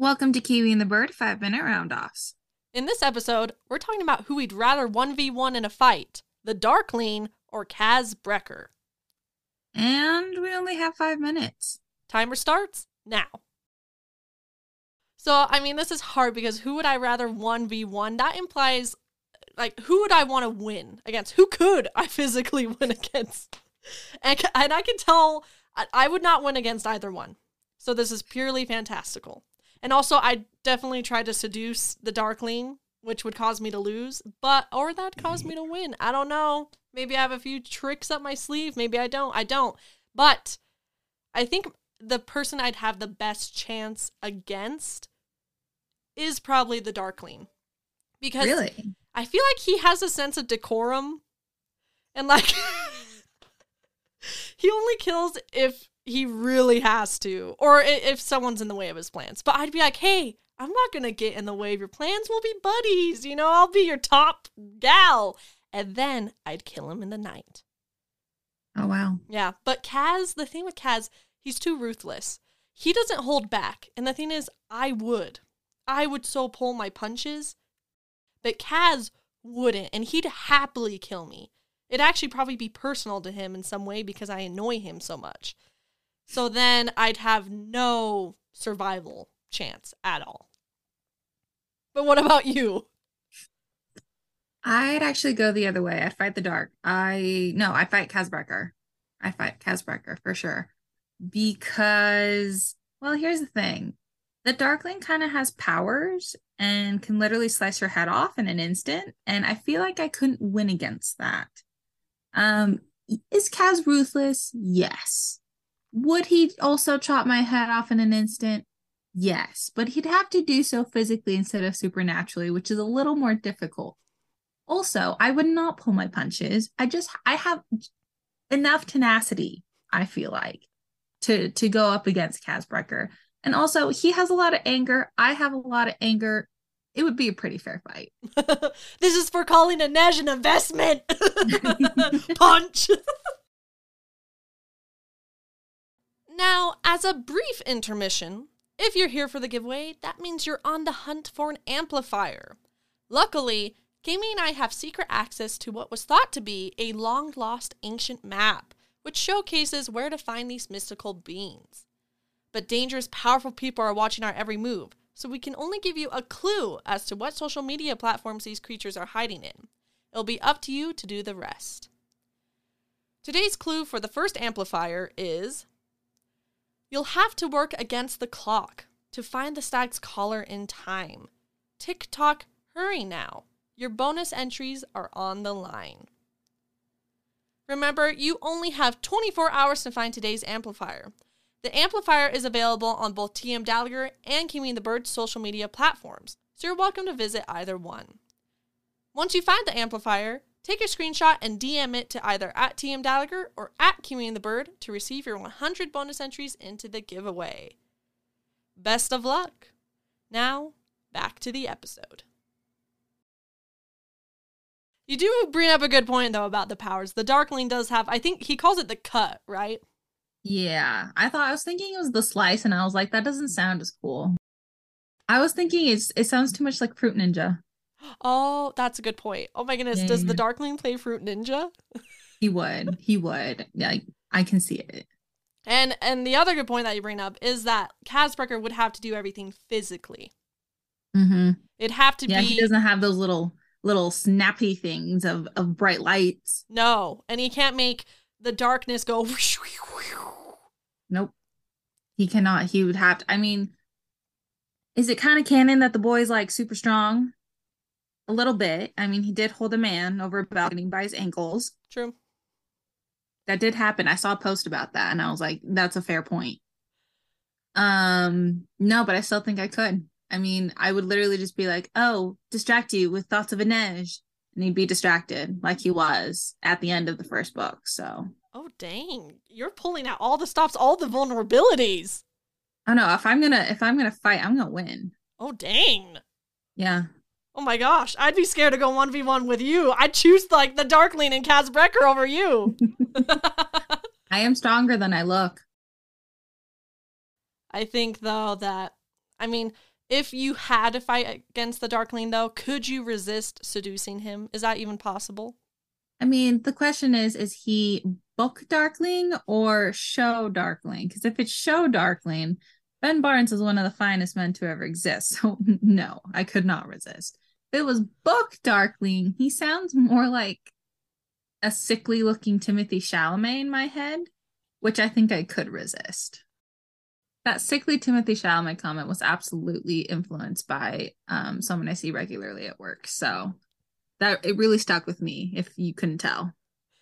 Welcome to Kiwi and the Bird five minute round offs. In this episode, we're talking about who we'd rather 1v1 in a fight the Darkling or Kaz Brekker. And we only have five minutes. Timer starts now. So, I mean, this is hard because who would I rather 1v1? That implies, like, who would I want to win against? Who could I physically win against? And, and I can tell I, I would not win against either one. So, this is purely fantastical. And also, I definitely tried to seduce the Darkling, which would cause me to lose, but or that caused me to win. I don't know. Maybe I have a few tricks up my sleeve. Maybe I don't. I don't. But I think the person I'd have the best chance against is probably the Darkling. Because Really? I feel like he has a sense of decorum. And like he only kills if he really has to or if someone's in the way of his plans. But I'd be like, "Hey, I'm not going to get in the way of your plans. We'll be buddies, you know? I'll be your top gal." And then I'd kill him in the night. Oh, wow. Yeah, but Kaz, the thing with Kaz, he's too ruthless. He doesn't hold back. And the thing is, I would. I would so pull my punches. But Kaz wouldn't, and he'd happily kill me. It'd actually probably be personal to him in some way because I annoy him so much. So then I'd have no survival chance at all. But what about you? I'd actually go the other way. I'd fight the dark. I no, I fight Kaz Brekker. I fight Kaz Brekker for sure. Because well, here's the thing. The Darkling kind of has powers and can literally slice your head off in an instant. And I feel like I couldn't win against that. Um, is Kaz ruthless? Yes. Would he also chop my head off in an instant? Yes, but he'd have to do so physically instead of supernaturally, which is a little more difficult. Also, I would not pull my punches. I just I have enough tenacity, I feel like, to to go up against Kaz Brekker. And also, he has a lot of anger. I have a lot of anger. It would be a pretty fair fight. this is for calling Inej an investment. Punch. Now, as a brief intermission, if you're here for the giveaway, that means you're on the hunt for an amplifier. Luckily, Keimi and I have secret access to what was thought to be a long lost ancient map, which showcases where to find these mystical beings. But dangerous, powerful people are watching our every move, so we can only give you a clue as to what social media platforms these creatures are hiding in. It'll be up to you to do the rest. Today's clue for the first amplifier is You'll have to work against the clock to find the stag's collar in time. Tick tock, hurry now. Your bonus entries are on the line. Remember, you only have 24 hours to find today's amplifier. The amplifier is available on both TM Daliggr and and the Bird's social media platforms, so you're welcome to visit either one. Once you find the amplifier, take a screenshot and DM it to either at TM Daliggr or at Kiwi the Bird to receive your 100 bonus entries into the giveaway. Best of luck! Now, back to the episode. You do bring up a good point though about the powers. The Darkling does have, I think he calls it the cut, right? Yeah, I thought I was thinking it was the slice, and I was like, that doesn't sound as cool. I was thinking it's it sounds too much like Fruit Ninja. Oh, that's a good point. Oh my goodness, Yeah, does the. Darkling play Fruit Ninja? He would, he would. Yeah, I can see it. And and the other good point that you bring up is that Kaz Brekker would have to do everything physically. Mm-hmm. It'd have to Yeah, be he doesn't have those little little snappy things of of bright lights. no, and he can't make the darkness go. Nope, he cannot. He would have to. I mean, is it kind of canon that the boy's like super strong? A little bit. I mean, he did hold a man over a balcony by his ankles. True. That did happen. I saw a post about that, and I was like, that's a fair point. Um, no, but I still think I could. I mean, I would literally just be like, "Oh, distract you with thoughts of Inej," and he'd be distracted like he was at the end of the first book. So, Oh dang. You're pulling out all the stops, all the vulnerabilities. I know if I'm gonna if I'm gonna fight, I'm gonna win. Oh dang. Yeah, Oh my gosh. I'd be scared to go 1v1 with you. I'd choose like the Darkling and Kaz Brekker over you. I am stronger than I look. I think though that I mean, if you had to fight against the Darkling though, could you resist seducing him? Is that even possible? I mean, the question is, is he book Darkling or show Darkling? Because if it's show Darkling, Ben Barnes is one of the finest men to ever exist. So no, I could not resist. It was book Darkling, he sounds more like a sickly looking Timothée Chalamet in my head, which I think I could resist. That sickly Timothée Chalamet comment was absolutely influenced by um, someone I see regularly at work. So that it really stuck with me if you couldn't tell.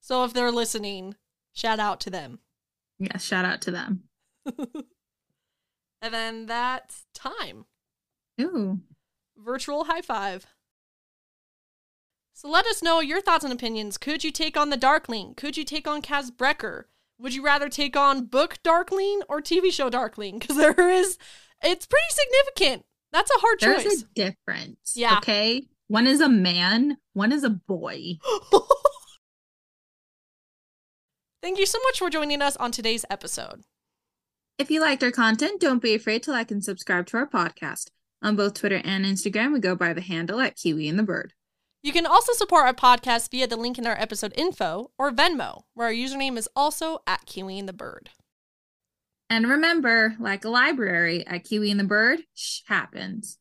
So if they're listening, shout out to them. Yeah, shout out to them. And then that's time. Ooh. Virtual high five. So let us know your thoughts and opinions. Could you take on the Darkling? Could you take on Kaz Brekker? Would you rather take on book Darkling or TV show Darkling? Because there is, it's pretty significant. That's a hard There's choice. There's a difference. Yeah. Okay. One is a man, one is a boy. Thank you so much for joining us on today's episode. If you liked our content, don't be afraid to like and subscribe to our podcast. On both Twitter and Instagram, we go by the handle at Kiwi and the Bird. You can also support our podcast via the link in our episode info or Venmo, where our username is also at Kiwi and the Bird. And remember, like a library at Kiwi and the Bird, shh happens.